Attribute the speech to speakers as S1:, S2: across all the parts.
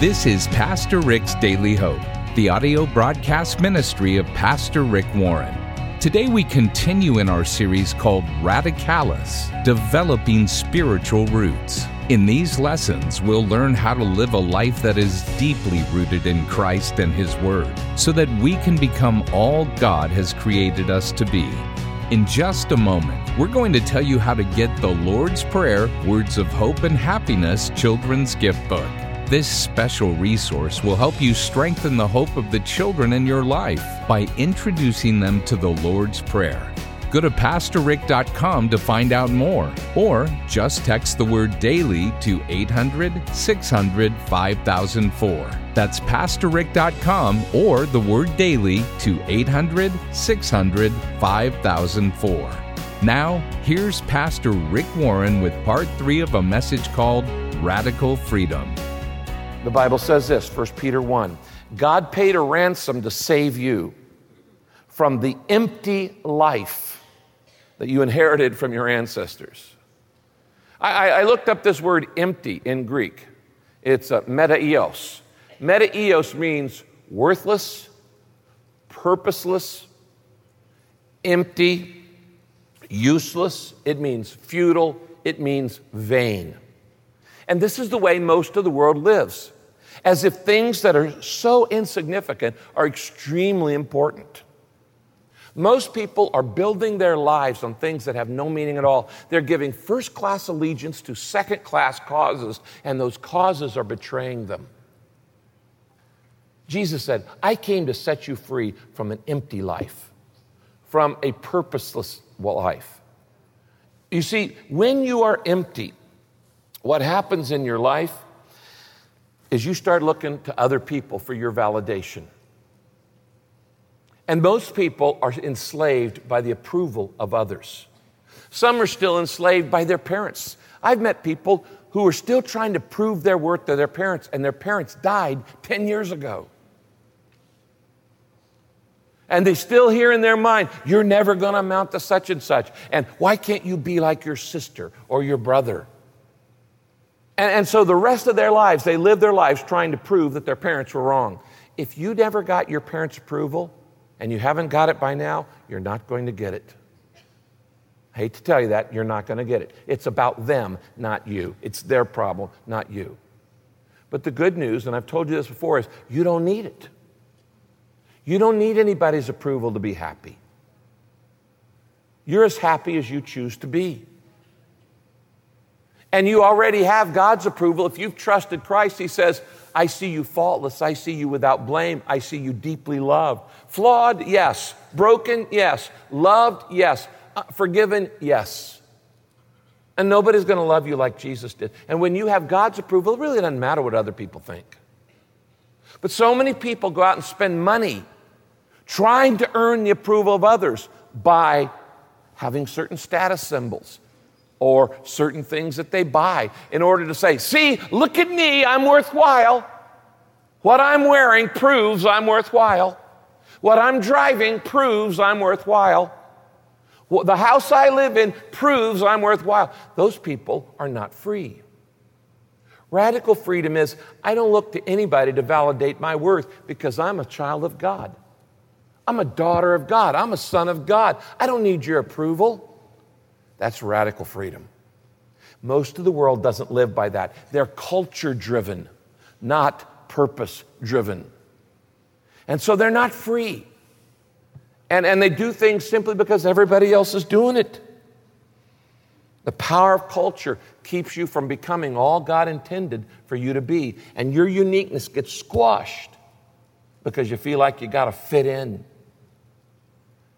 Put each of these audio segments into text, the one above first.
S1: This is Pastor Rick's Daily Hope, the audio broadcast ministry of Pastor Rick Warren. Today we continue in our series called Radicalis Developing Spiritual Roots. In these lessons, we'll learn how to live a life that is deeply rooted in Christ and His Word, so that we can become all God has created us to be. In just a moment, we're going to tell you how to get the Lord's Prayer, Words of Hope and Happiness Children's Gift Book. This special resource will help you strengthen the hope of the children in your life by introducing them to the Lord's Prayer. Go to PastorRick.com to find out more, or just text the word daily to 800 600 5004. That's PastorRick.com or the word daily to 800 600 5004. Now, here's Pastor Rick Warren with part three of a message called Radical Freedom.
S2: The Bible says this, 1 Peter 1 God paid a ransom to save you from the empty life that you inherited from your ancestors. I, I looked up this word empty in Greek. It's uh, a metaios. Metaios means worthless, purposeless, empty, useless. It means futile. It means vain. And this is the way most of the world lives as if things that are so insignificant are extremely important. Most people are building their lives on things that have no meaning at all. They're giving first class allegiance to second class causes, and those causes are betraying them. Jesus said, I came to set you free from an empty life, from a purposeless life. You see, when you are empty, what happens in your life is you start looking to other people for your validation. And most people are enslaved by the approval of others. Some are still enslaved by their parents. I've met people who are still trying to prove their worth to their parents, and their parents died 10 years ago. And they still hear in their mind, you're never going to amount to such and such. And why can't you be like your sister or your brother? And, and so the rest of their lives, they live their lives trying to prove that their parents were wrong. If you never got your parents' approval and you haven't got it by now, you're not going to get it. I hate to tell you that, you're not going to get it. It's about them, not you. It's their problem, not you. But the good news, and I've told you this before, is you don't need it. You don't need anybody's approval to be happy. You're as happy as you choose to be and you already have God's approval. If you've trusted Christ, He says, I see you faultless. I see you without blame. I see you deeply loved. Flawed, yes. Broken, yes. Loved, yes. Uh, forgiven, yes. And nobody's going to love you like Jesus did. And when you have God's approval, it really doesn't matter what other people think. But so many people go out and spend money trying to earn the approval of others by having certain status symbols, or certain things that they buy in order to say, See, look at me, I'm worthwhile. What I'm wearing proves I'm worthwhile. What I'm driving proves I'm worthwhile. The house I live in proves I'm worthwhile. Those people are not free. Radical freedom is I don't look to anybody to validate my worth because I'm a child of God. I'm a daughter of God. I'm a son of God. I don't need your approval. That's radical freedom. Most of the world doesn't live by that. They're culture driven, not purpose driven. And so they're not free. And, and they do things simply because everybody else is doing it. The power of culture keeps you from becoming all God intended for you to be. And your uniqueness gets squashed because you feel like you got to fit in.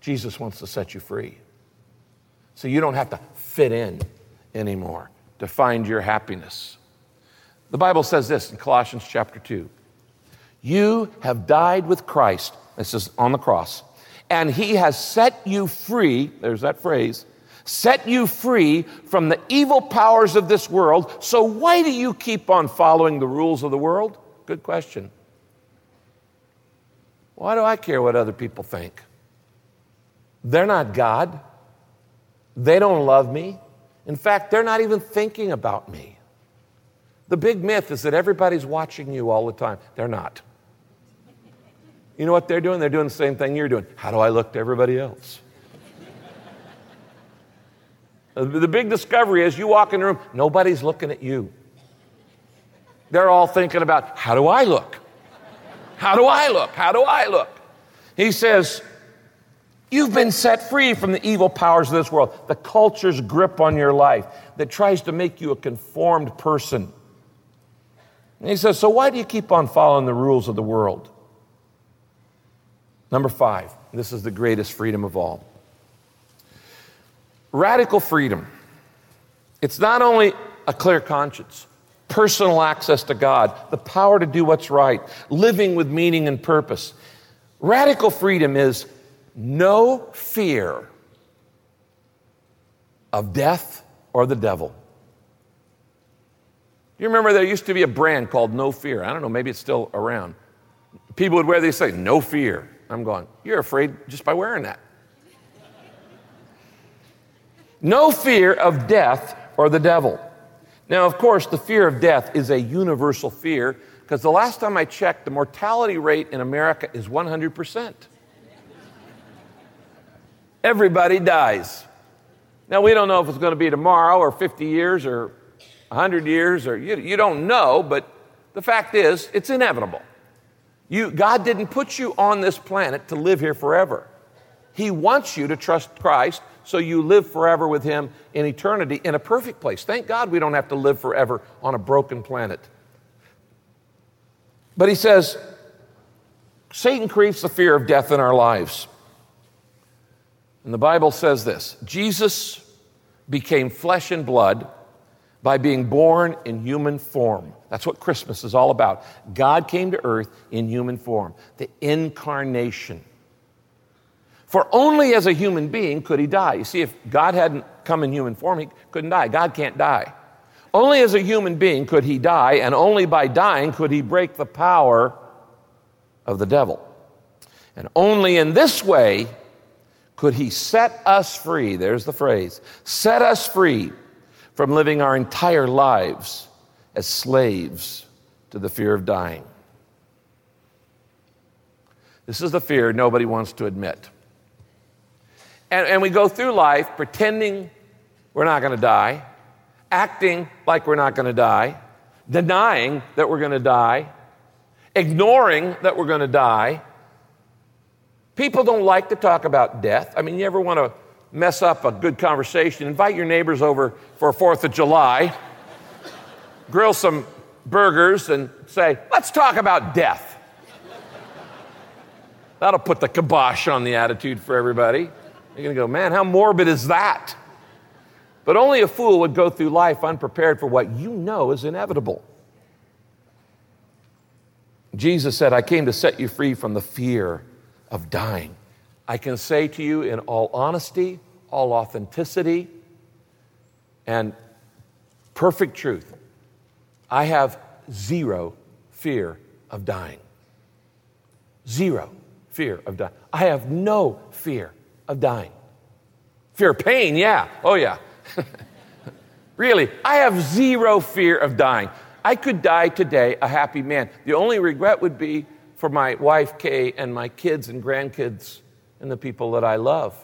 S2: Jesus wants to set you free. So you don't have to fit in anymore to find your happiness. The Bible says this in Colossians chapter 2 You have died with Christ, this is on the cross, and he has set you free, there's that phrase, set you free from the evil powers of this world. So why do you keep on following the rules of the world? Good question. Why do I care what other people think? They're not God. They don't love me. In fact, they're not even thinking about me. The big myth is that everybody's watching you all the time. They're not. You know what they're doing? They're doing the same thing you're doing. How do I look to everybody else? the big discovery is you walk in the room, nobody's looking at you. They're all thinking about, how do I look? How do I look? How do I look? He says, You've been set free from the evil powers of this world, the culture's grip on your life that tries to make you a conformed person. And he says, So why do you keep on following the rules of the world? Number five, this is the greatest freedom of all radical freedom. It's not only a clear conscience, personal access to God, the power to do what's right, living with meaning and purpose. Radical freedom is no fear of death or the devil. You remember there used to be a brand called No Fear. I don't know, maybe it's still around. People would wear these say, No fear. I'm going, You're afraid just by wearing that. no fear of death or the devil. Now, of course, the fear of death is a universal fear because the last time I checked, the mortality rate in America is 100%. Everybody dies. Now, we don't know if it's going to be tomorrow or 50 years or 100 years, or you, you don't know, but the fact is, it's inevitable. You, God didn't put you on this planet to live here forever. He wants you to trust Christ so you live forever with Him in eternity in a perfect place. Thank God we don't have to live forever on a broken planet. But He says, Satan creates the fear of death in our lives. And the Bible says this Jesus became flesh and blood by being born in human form. That's what Christmas is all about. God came to earth in human form, the incarnation. For only as a human being could he die. You see, if God hadn't come in human form, he couldn't die. God can't die. Only as a human being could he die, and only by dying could he break the power of the devil. And only in this way could he set us free? There's the phrase set us free from living our entire lives as slaves to the fear of dying. This is the fear nobody wants to admit. And, and we go through life pretending we're not going to die, acting like we're not going to die, denying that we're going to die, ignoring that we're going to die, People don't like to talk about death. I mean, you ever want to mess up a good conversation? Invite your neighbors over for 4th of July, grill some burgers, and say, let's talk about death. That'll put the kibosh on the attitude for everybody. You're going to go, man, how morbid is that? But only a fool would go through life unprepared for what you know is inevitable. Jesus said, I came to set you free from the fear of dying. I can say to you in all honesty, all authenticity, and perfect truth, I have zero fear of dying. Zero fear of dying. I have no fear of dying. Fear of pain, yeah. Oh, yeah. really, I have zero fear of dying. I could die today a happy man. The only regret would be for my wife, Kay, and my kids and grandkids and the people that I love.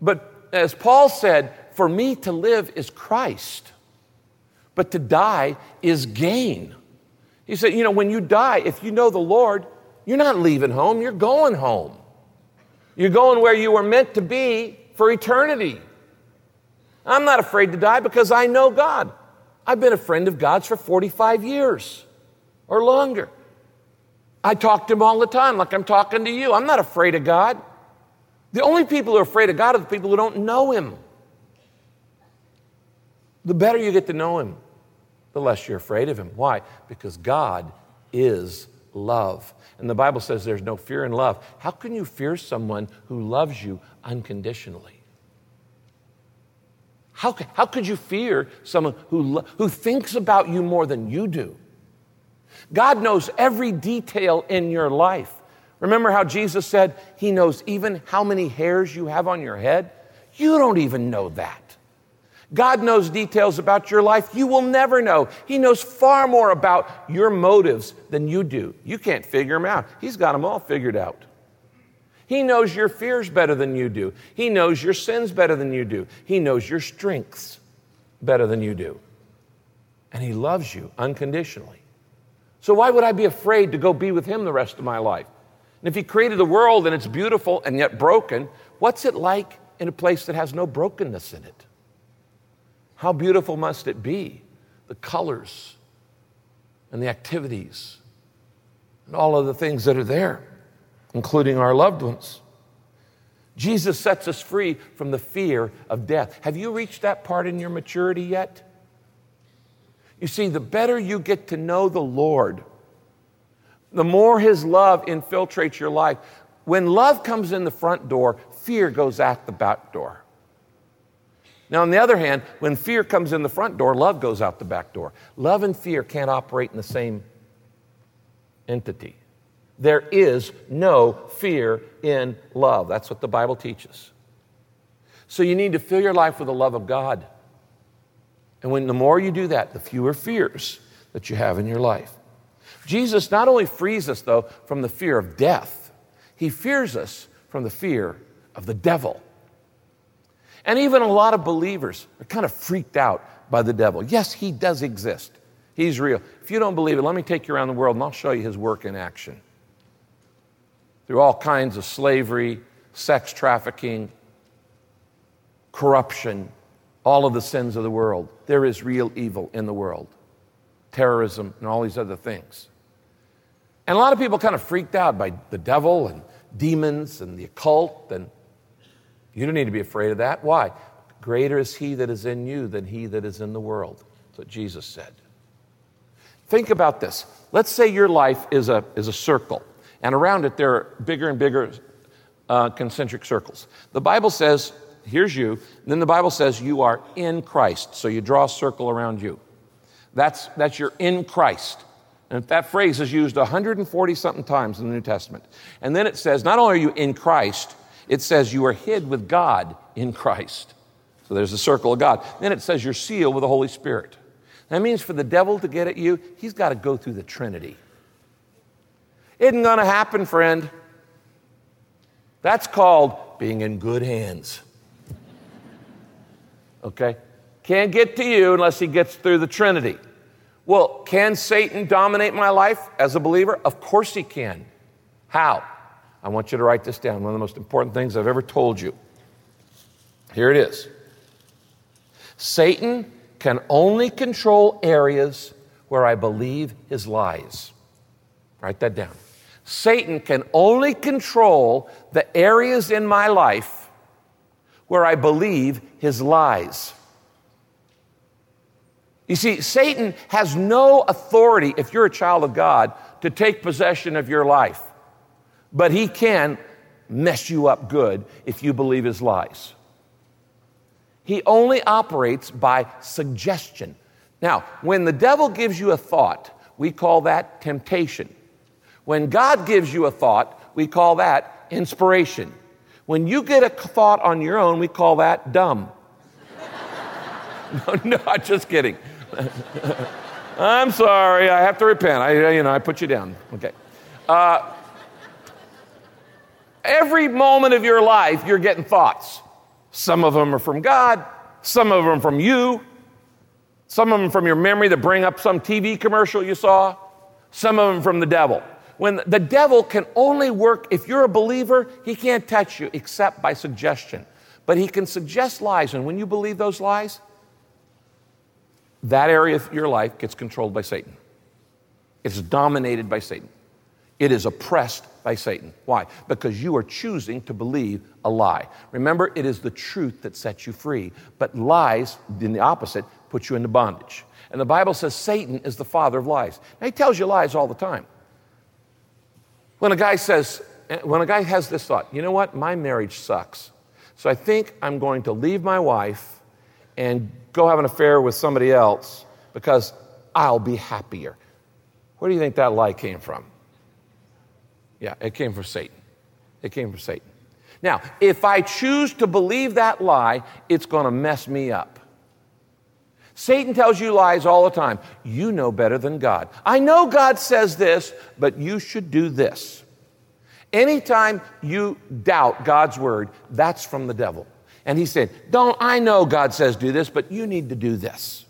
S2: But as Paul said, for me to live is Christ, but to die is gain. He said, you know, when you die, if you know the Lord, you're not leaving home, you're going home. You're going where you were meant to be for eternity. I'm not afraid to die because I know God. I've been a friend of God's for 45 years or longer. I talk to him all the time, like I'm talking to you. I'm not afraid of God. The only people who are afraid of God are the people who don't know him. The better you get to know him, the less you're afraid of him. Why? Because God is love. And the Bible says there's no fear in love. How can you fear someone who loves you unconditionally? How, how could you fear someone who, who thinks about you more than you do? God knows every detail in your life. Remember how Jesus said he knows even how many hairs you have on your head? You don't even know that. God knows details about your life you will never know. He knows far more about your motives than you do. You can't figure them out. He's got them all figured out. He knows your fears better than you do. He knows your sins better than you do. He knows your strengths better than you do. And He loves you unconditionally. So, why would I be afraid to go be with Him the rest of my life? And if He created the world and it's beautiful and yet broken, what's it like in a place that has no brokenness in it? How beautiful must it be? The colors and the activities and all of the things that are there, including our loved ones. Jesus sets us free from the fear of death. Have you reached that part in your maturity yet? You see, the better you get to know the Lord, the more His love infiltrates your life. When love comes in the front door, fear goes out the back door. Now, on the other hand, when fear comes in the front door, love goes out the back door. Love and fear can't operate in the same entity. There is no fear in love. That's what the Bible teaches. So you need to fill your life with the love of God. And when the more you do that, the fewer fears that you have in your life. Jesus not only frees us, though, from the fear of death, he fears us from the fear of the devil. And even a lot of believers are kind of freaked out by the devil. Yes, he does exist, he's real. If you don't believe it, let me take you around the world and I'll show you his work in action. Through all kinds of slavery, sex trafficking, corruption, all of the sins of the world. There is real evil in the world terrorism and all these other things. And a lot of people kind of freaked out by the devil and demons and the occult and you don't need to be afraid of that. Why? Greater is he that is in you than he that is in the world. That's what Jesus said. Think about this. Let's say your life is a, is a circle, and around it there are bigger and bigger uh, concentric circles. The Bible says, here's you, then the Bible says you are in Christ. So you draw a circle around you. That's, that's your in Christ. And that phrase is used 140 something times in the New Testament. And then it says, not only are you in Christ, it says you are hid with God in Christ. So there's the circle of God. Then it says you're sealed with the Holy Spirit. That means for the devil to get at you, he's got to go through the Trinity. Isn't going to happen, friend. That's called being in good hands. Okay? Can't get to you unless he gets through the Trinity. Well, can Satan dominate my life as a believer? Of course he can. How? I want you to write this down. One of the most important things I've ever told you. Here it is Satan can only control areas where I believe his lies. Write that down. Satan can only control the areas in my life where I believe his lies. You see, Satan has no authority, if you're a child of God, to take possession of your life but he can mess you up good if you believe his lies. He only operates by suggestion. Now, when the devil gives you a thought, we call that temptation. When God gives you a thought, we call that inspiration. When you get a thought on your own, we call that dumb. no, no, just kidding. I'm sorry, I have to repent. I, you know, I put you down. Okay. Uh, Every moment of your life, you're getting thoughts. Some of them are from God, some of them from you, some of them from your memory that bring up some TV commercial you saw, some of them from the devil. When the devil can only work, if you're a believer, he can't touch you except by suggestion. But he can suggest lies, and when you believe those lies, that area of your life gets controlled by Satan. It's dominated by Satan. It is oppressed by Satan. Why? Because you are choosing to believe a lie. Remember, it is the truth that sets you free, but lies, in the opposite, put you into bondage. And the Bible says Satan is the father of lies. Now, he tells you lies all the time. When a guy says, eh, when a guy has this thought, you know what, my marriage sucks. So I think I'm going to leave my wife and go have an affair with somebody else because I'll be happier. Where do you think that lie came from? Yeah, it came from Satan. It came from Satan. Now, if I choose to believe that lie, it's going to mess me up. Satan tells you lies all the time. You know better than God. I know God says this, but you should do this. Anytime you doubt God's word, that's from the devil. And he said, Don't, I know God says do this, but you need to do this.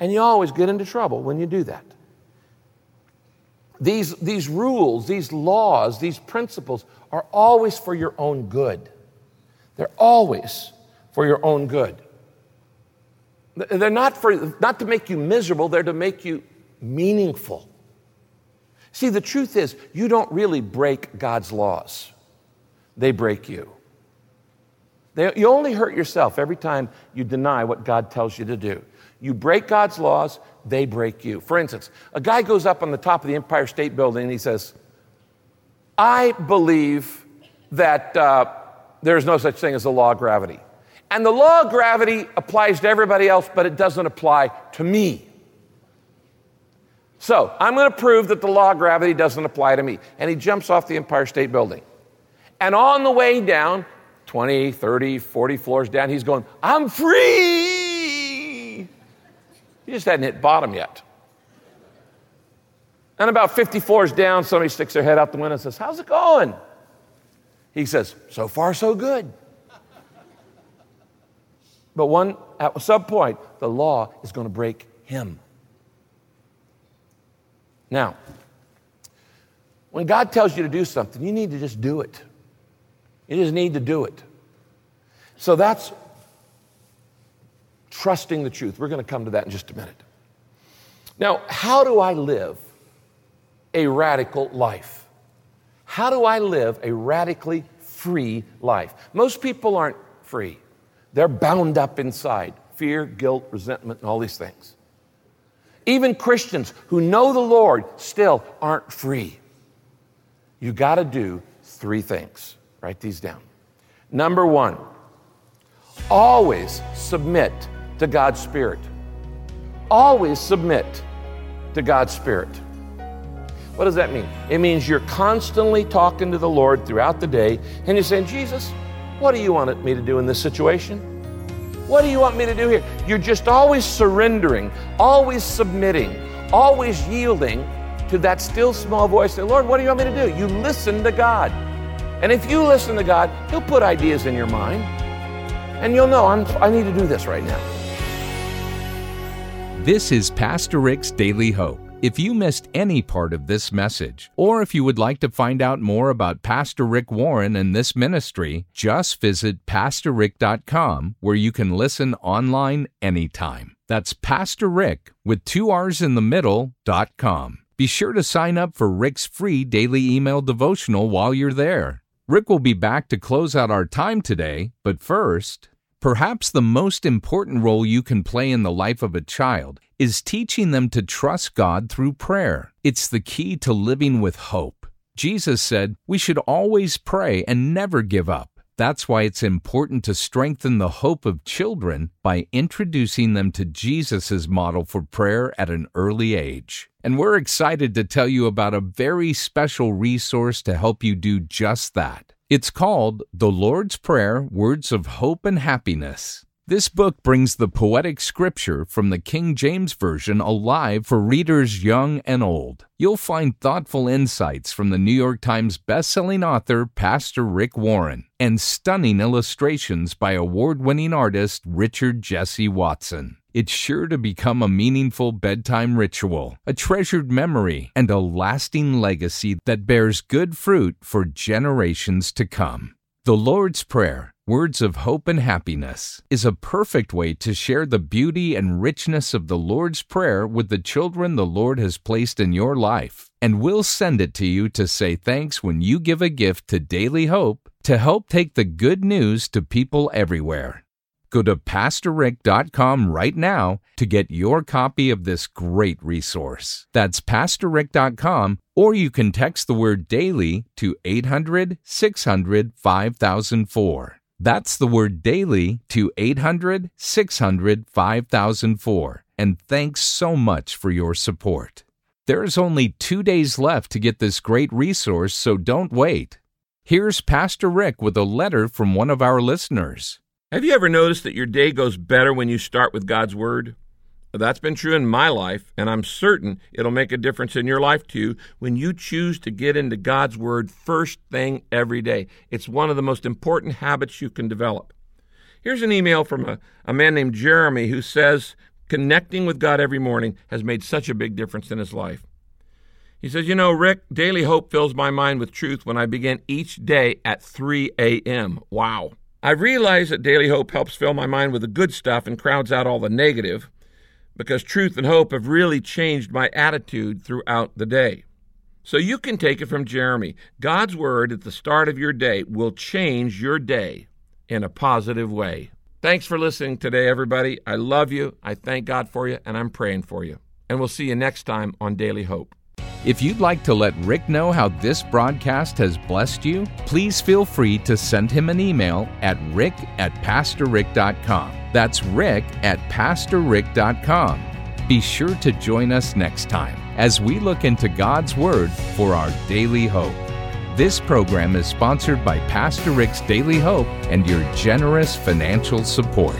S2: And you always get into trouble when you do that. These, these rules, these laws, these principles are always for your own good. They're always for your own good. They're not, for, not to make you miserable, they're to make you meaningful. See, the truth is, you don't really break God's laws, they break you. They, you only hurt yourself every time you deny what God tells you to do. You break God's laws, they break you. For instance, a guy goes up on the top of the Empire State Building and he says, I believe that uh, there is no such thing as the law of gravity. And the law of gravity applies to everybody else, but it doesn't apply to me. So I'm going to prove that the law of gravity doesn't apply to me. And he jumps off the Empire State Building. And on the way down, 20, 30, 40 floors down, he's going, I'm free. He just hadn't hit bottom yet. And about 50 floors down, somebody sticks their head out the window and says, How's it going? He says, So far, so good. But one, at some point, the law is going to break him. Now, when God tells you to do something, you need to just do it. You just need to do it. So that's trusting the truth. We're going to come to that in just a minute. Now, how do I live a radical life? How do I live a radically free life? Most people aren't free. They're bound up inside fear, guilt, resentment, and all these things. Even Christians who know the Lord still aren't free. You got to do three things. Write these down. Number one, always submit to God's Spirit. Always submit to God's Spirit. What does that mean? It means you're constantly talking to the Lord throughout the day and you're saying, Jesus, what do you want me to do in this situation? What do you want me to do here? You're just always surrendering, always submitting, always yielding to that still small voice. Say, Lord, what do you want me to do? You listen to God. And if you listen to God, He'll put ideas in your mind. And you'll know, I'm, I need to do this right now.
S1: This is Pastor Rick's Daily Hope. If you missed any part of this message, or if you would like to find out more about Pastor Rick Warren and this ministry, just visit PastorRick.com where you can listen online anytime. That's Pastor Rick with two R's in the middle, dot com. Be sure to sign up for Rick's free daily email devotional while you're there. Rick will be back to close out our time today, but first, Perhaps the most important role you can play in the life of a child is teaching them to trust God through prayer. It's the key to living with hope. Jesus said we should always pray and never give up. That's why it's important to strengthen the hope of children by introducing them to Jesus' model for prayer at an early age. And we're excited to tell you about a very special resource to help you do just that. It's called The Lord's Prayer Words of Hope and Happiness. This book brings the poetic scripture from the King James Version alive for readers young and old. You'll find thoughtful insights from the New York Times bestselling author Pastor Rick Warren and stunning illustrations by award winning artist Richard Jesse Watson. It's sure to become a meaningful bedtime ritual, a treasured memory, and a lasting legacy that bears good fruit for generations to come. The Lord's Prayer, Words of Hope and Happiness, is a perfect way to share the beauty and richness of the Lord's Prayer with the children the Lord has placed in your life. And we'll send it to you to say thanks when you give a gift to Daily Hope to help take the good news to people everywhere. Go to PastorRick.com right now to get your copy of this great resource. That's PastorRick.com, or you can text the word daily to 800 600 5004. That's the word daily to 800 600 5004. And thanks so much for your support. There's only two days left to get this great resource, so don't wait. Here's Pastor Rick with a letter from one of our listeners.
S2: Have you ever noticed that your day goes better when you start with God's Word? That's been true in my life, and I'm certain it'll make a difference in your life too when you choose to get into God's Word first thing every day. It's one of the most important habits you can develop. Here's an email from a, a man named Jeremy who says connecting with God every morning has made such a big difference in his life. He says, You know, Rick, daily hope fills my mind with truth when I begin each day at 3 a.m. Wow. I realize that daily hope helps fill my mind with the good stuff and crowds out all the negative because truth and hope have really changed my attitude throughout the day. So you can take it from Jeremy. God's word at the start of your day will change your day in a positive way. Thanks for listening today, everybody. I love you. I thank God for you, and I'm praying for you. And we'll see you next time on Daily Hope.
S1: If you'd like to let Rick know how this broadcast has blessed you, please feel free to send him an email at rick at pastorrick.com. That's rick at pastorrick.com. Be sure to join us next time as we look into God's Word for our daily hope. This program is sponsored by Pastor Rick's Daily Hope and your generous financial support.